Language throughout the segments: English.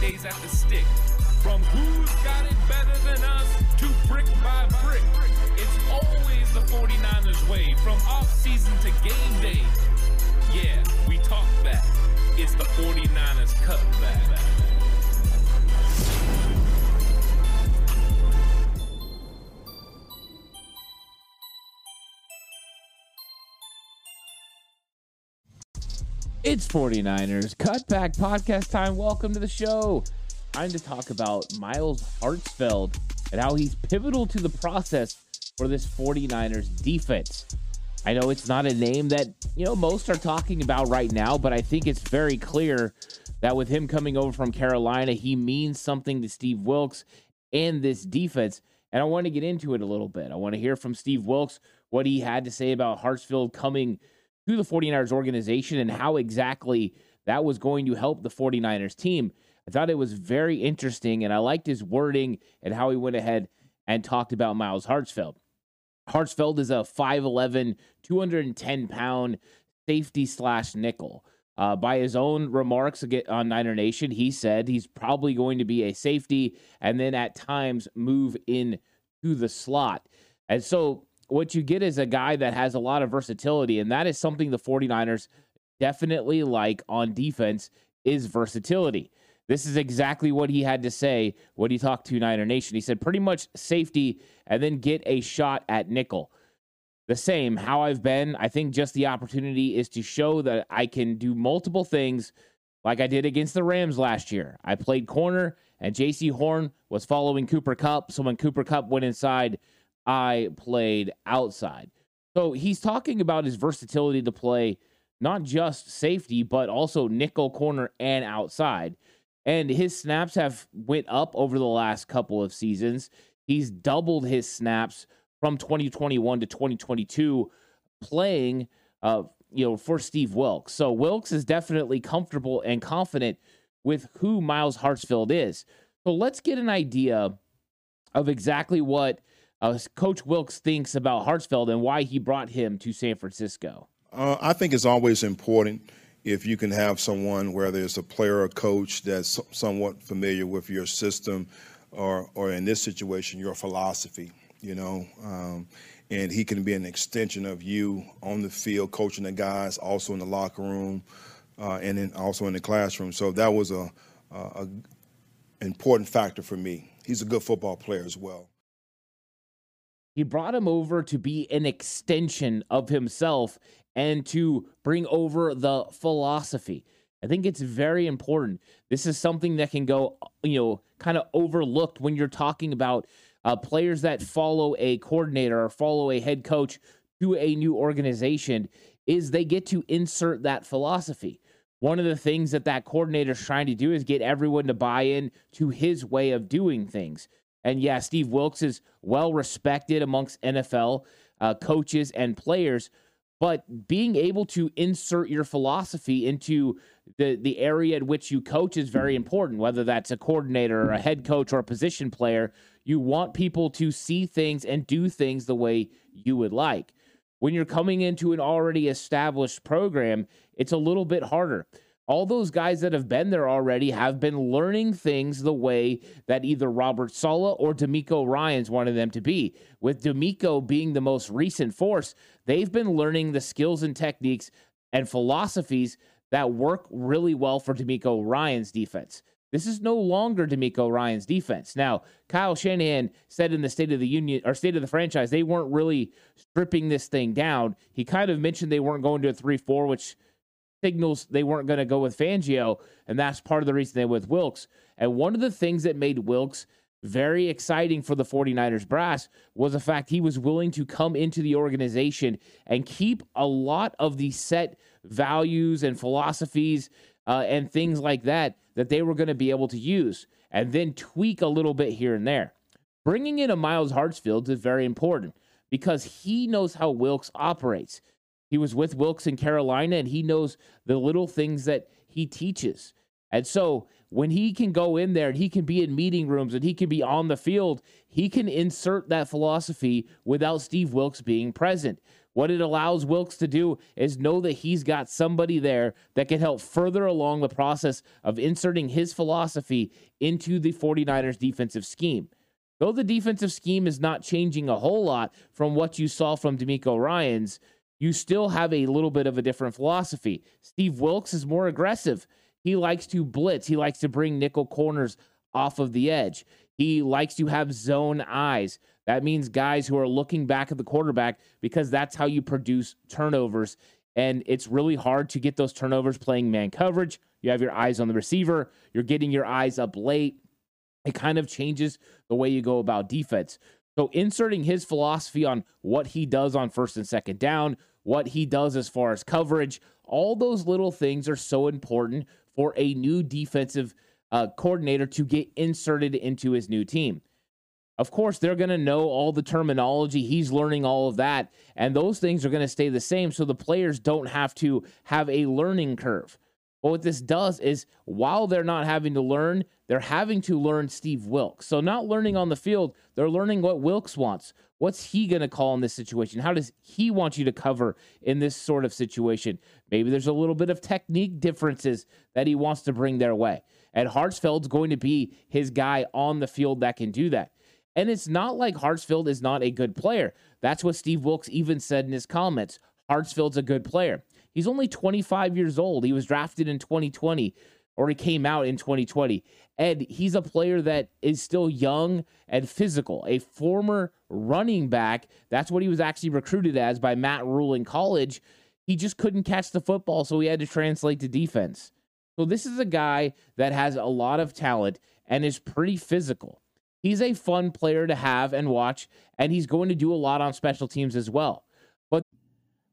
Days at the stick. From who's got it better than us to brick by brick. It's always the 49ers way. From off-season to game It's 49ers Cutback Podcast time. Welcome to the show. Time to talk about Myles Hartsfield and how he's pivotal to the process for this 49ers defense. I know it's not a name that, you know, most are talking about right now, but I think it's very clear that with him coming over from Carolina, he means something to Steve Wilks and this defense. And I want to get into it a little bit. I want to hear from Steve Wilks what he had to say about Hartsfield coming to the 49ers organization and how exactly that was going to help the 49ers team. I thought it was very interesting, and I liked his wording and how he went ahead and talked about Myles Hartsfield. Hartsfield is a 5'11, 210 pound safety slash nickel. Uh, by his own remarks on Niner Nation, he said he's probably going to be a safety and then at times move in to the slot. And so what you get is a guy that has a lot of versatility, and that is something the 49ers definitely like on defense is versatility. This is exactly what he had to say when he talked to Niner Nation. He said pretty much safety and then get a shot at nickel. The same, how I've been. I think just the opportunity is to show that I can do multiple things like I did against the Rams last year. I played corner and Jaycee Horn was following Cooper Kupp. So when Cooper Kupp went inside, I played outside. So he's talking about his versatility to play not just safety, but also nickel corner and outside. And his snaps have went up over the last couple of seasons. He's doubled his snaps from 2021 to 2022 playing uh, you know for Steve Wilks. So Wilks is definitely comfortable and confident with who Myles Hartsfield is. So let's get an idea of exactly what uh, Coach Wilks thinks about Hartsfield and why he brought him to San Francisco. Uh, I think it's always important if you can have someone, whether it's a player or coach, that's somewhat familiar with your system, or or in this situation, your philosophy. You know, um, and he can be an extension of you on the field, coaching the guys, also in the locker room, uh, and then also in the classroom. So that was a, a, a important factor for me. He's a good football player as well. He brought him over to be an extension of himself and to bring over the philosophy. I think it's very important. This is something that can go, you know, kind of overlooked when you're talking about uh, players that follow a coordinator or follow a head coach to a new organization is they get to insert that philosophy. One of the things that that coordinator is trying to do is get everyone to buy in to his way of doing things. And yeah, Steve Wilks is well respected amongst NFL uh, coaches and players, but being able to insert your philosophy into the, the area in which you coach is very important, whether that's a coordinator or a head coach or a position player. You want people to see things and do things the way you would like. When you're coming into an already established program, it's a little bit harder all those guys that have been there already have been learning things the way that either Robert Saleh or DeMeco Ryans wanted them to be. With DeMeco being the most recent force, they've been learning the skills and techniques and philosophies that work really well for DeMeco Ryans defense. This is no longer DeMeco Ryans defense. Now, Kyle Shanahan said in the State of the Union or State of the Franchise, they weren't really stripping this thing down. He kind of mentioned they weren't going to a 3 4, which signals they weren't going to go with Fangio, and that's part of the reason they went with Wilks. And one of the things that made Wilks very exciting for the 49ers brass was the fact he was willing to come into the organization and keep a lot of the set values and philosophies uh, and things like that that they were going to be able to use and then tweak a little bit here and there. Bringing in a Myles Hartsfield is very important because he knows how Wilks operates. He was with Wilks in Carolina and he knows the little things that he teaches. And so when he can go in there and he can be in meeting rooms and he can be on the field, he can insert that philosophy without Steve Wilks being present. What it allows Wilks to do is know that he's got somebody there that can help further along the process of inserting his philosophy into the 49ers defensive scheme. Though the defensive scheme is not changing a whole lot from what you saw from DeMeco Ryans, you still have a little bit of a different philosophy. Steve Wilks is more aggressive. He likes to blitz. He likes to bring nickel corners off of the edge. He likes to have zone eyes. That means guys who are looking back at the quarterback because that's how you produce turnovers. And it's really hard to get those turnovers playing man coverage. You have your eyes on the receiver, you're getting your eyes up late. It kind of changes the way you go about defense. So, inserting his philosophy on what he does on first and second down, what he does as far as coverage, all those little things are so important for a new defensive uh, coordinator to get inserted into his new team. Of course, they're going to know all the terminology. He's learning all of that. And those things are going to stay the same. So the players don't have to have a learning curve. But what this does is while they're not having to learn, they're having to learn Steve Wilks. So, not learning on the field, they're learning what Wilks wants. What's he going to call in this situation? How does he want you to cover in this sort of situation? Maybe there's a little bit of technique differences that he wants to bring their way. And Hartsfield's going to be his guy on the field that can do that. And it's not like Hartsfield is not a good player. That's what Steve Wilks even said in his comments. Hartsfield's a good player. He's only 25 years old. He was drafted in 2020 or he came out in 2020. And he's a player that is still young and physical, a former running back. That's what he was actually recruited as by Matt Rhule in college. He just couldn't catch the football, so he had to translate to defense. So, this is a guy that has a lot of talent and is pretty physical. He's a fun player to have and watch, and he's going to do a lot on special teams as well. But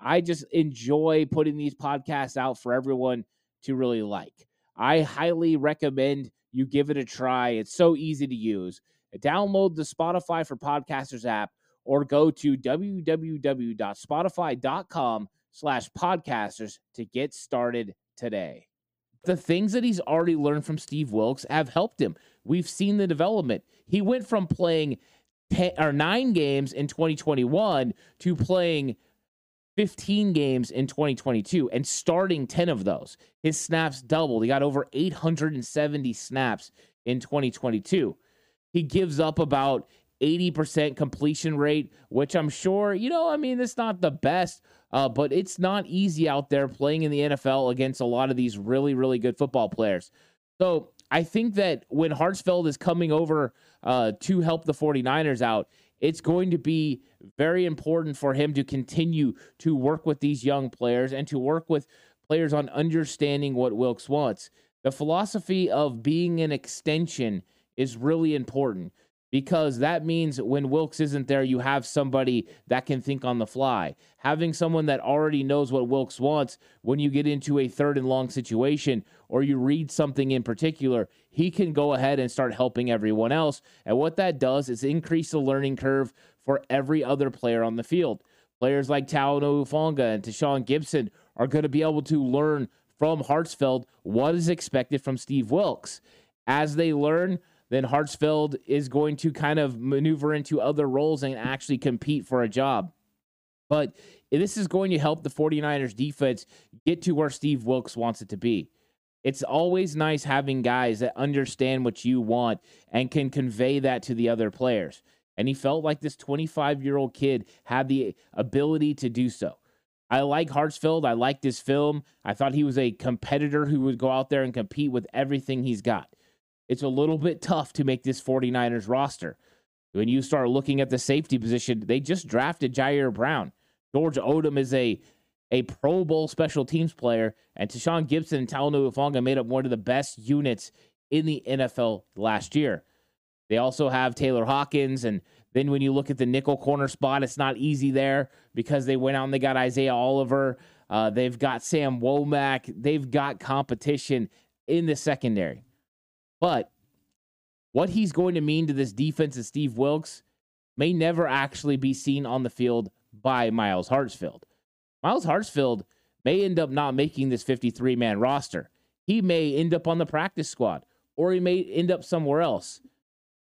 I just enjoy putting these podcasts out for everyone to really like. I highly recommend you give it a try. It's so easy to use. Download the Spotify for Podcasters app or go to www.spotify.com slash podcasters to get started today. The things that he's already learned from Steve Wilks have helped him. We've seen the development. He went from playing 10 or 9 games in 2021 to playing 15 games in 2022 and starting 10 of those. His snaps doubled. He got over 870 snaps in 2022. He gives up about 80% completion rate, which I'm sure, you know, I mean, it's not the best, uh, but it's not easy out there playing in the NFL against a lot of these really, really good football players. So I think that when Hartsfield is coming over uh, to help the 49ers out, it's going to be very important for him to continue to work with these young players and to work with players on understanding what Wilks wants. The philosophy of being an extension is really important. Because that means when Wilks isn't there, you have somebody that can think on the fly. Having someone that already knows what Wilks wants when you get into a third and long situation or you read something in particular, he can go ahead and start helping everyone else. And what that does is increase the learning curve for every other player on the field. Players like Talanoa Hufanga and Tashaun Gibson are going to be able to learn from Hartsfield what is expected from Steve Wilks. As they learn, then Hartsfield is going to kind of maneuver into other roles and actually compete for a job. But this is going to help the 49ers defense get to where Steve Wilks wants it to be. It's always nice having guys that understand what you want and can convey that to the other players. And he felt like this 25 year old kid had the ability to do so. I like Hartsfield. I liked his film. I thought he was a competitor who would go out there and compete with everything he's got it's a little bit tough to make this 49ers roster. When you start looking at the safety position, they just drafted Ji'Ayir Brown. George Odum is a a Pro Bowl special teams player, and Tashaun Gibson and Talanoa Hufanga made up one of the best units in the NFL last year. They also have Taylor Hawkins, and then when you look at the nickel corner spot, it's not easy there because they went out and they got Isaiah Oliver. Uh, they've got Sam Womack. They've got competition in the secondary. But what he's going to mean to this defense of Steve Wilks may never actually be seen on the field by Myles Hartsfield. Myles Hartsfield may end up not making this 53 man roster. He may end up on the practice squad or he may end up somewhere else.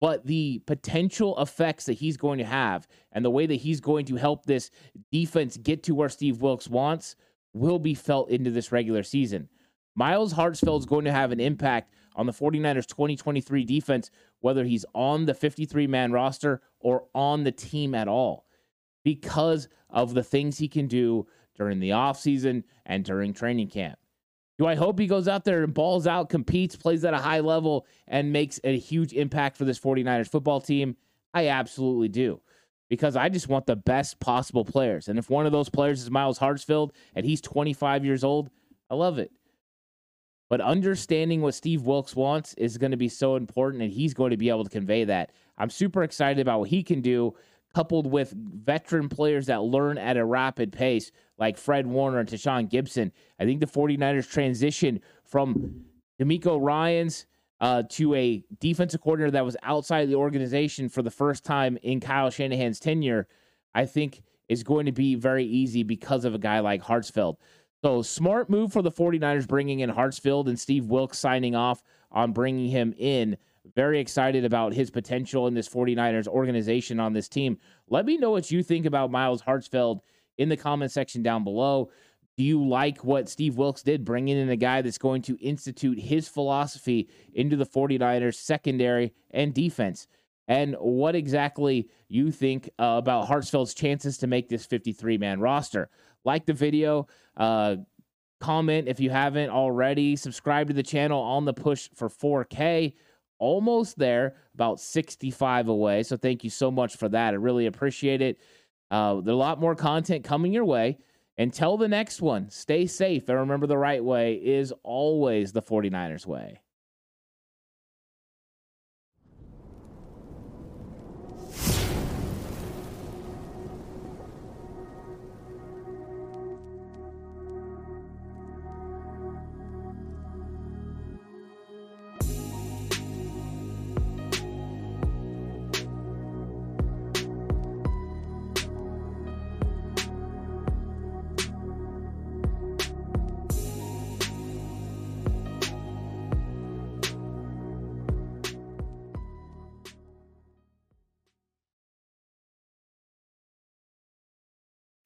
But the potential effects that he's going to have and the way that he's going to help this defense get to where Steve Wilks wants will be felt into this regular season. Myles Hartsfield is going to have an impact on the 49ers 2023 defense, whether he's on the 53 man roster or on the team at all, because of the things he can do during the offseason and during training camp. Do I hope he goes out there and balls out, competes, plays at a high level, and makes a huge impact for this 49ers football team? I absolutely do. Because I just want the best possible players. And if one of those players is Myles Hartsfield and he's 25 years old, I love it. But understanding what Steve Wilks wants is going to be so important, and he's going to be able to convey that. I'm super excited about what he can do, coupled with veteran players that learn at a rapid pace, like Fred Warner and Tashaun Gibson. I think the 49ers transition from DeMeco Ryans uh, to a defensive coordinator that was outside the organization for the first time in Kyle Shanahan's tenure, I think is going to be very easy because of a guy like Hartsfield. So smart move for the 49ers bringing in Hartsfield and Steve Wilks signing off on bringing him in. Very excited about his potential in this 49ers organization on this team. Let me know what you think about Myles Hartsfield in the comment section down below. Do you like what Steve Wilks did, bringing in a guy that's going to institute his philosophy into the 49ers secondary and defense? And what exactly you think uh, about Hartsfield's chances to make this 53 man roster? Like the video, uh, comment if you haven't already, subscribe to the channel on the push for 4K. Almost there, about 65 away. So thank you so much for that. I really appreciate it. Uh, there's a lot more content coming your way. Until the next one, stay safe and remember the right way is always the 49ers way.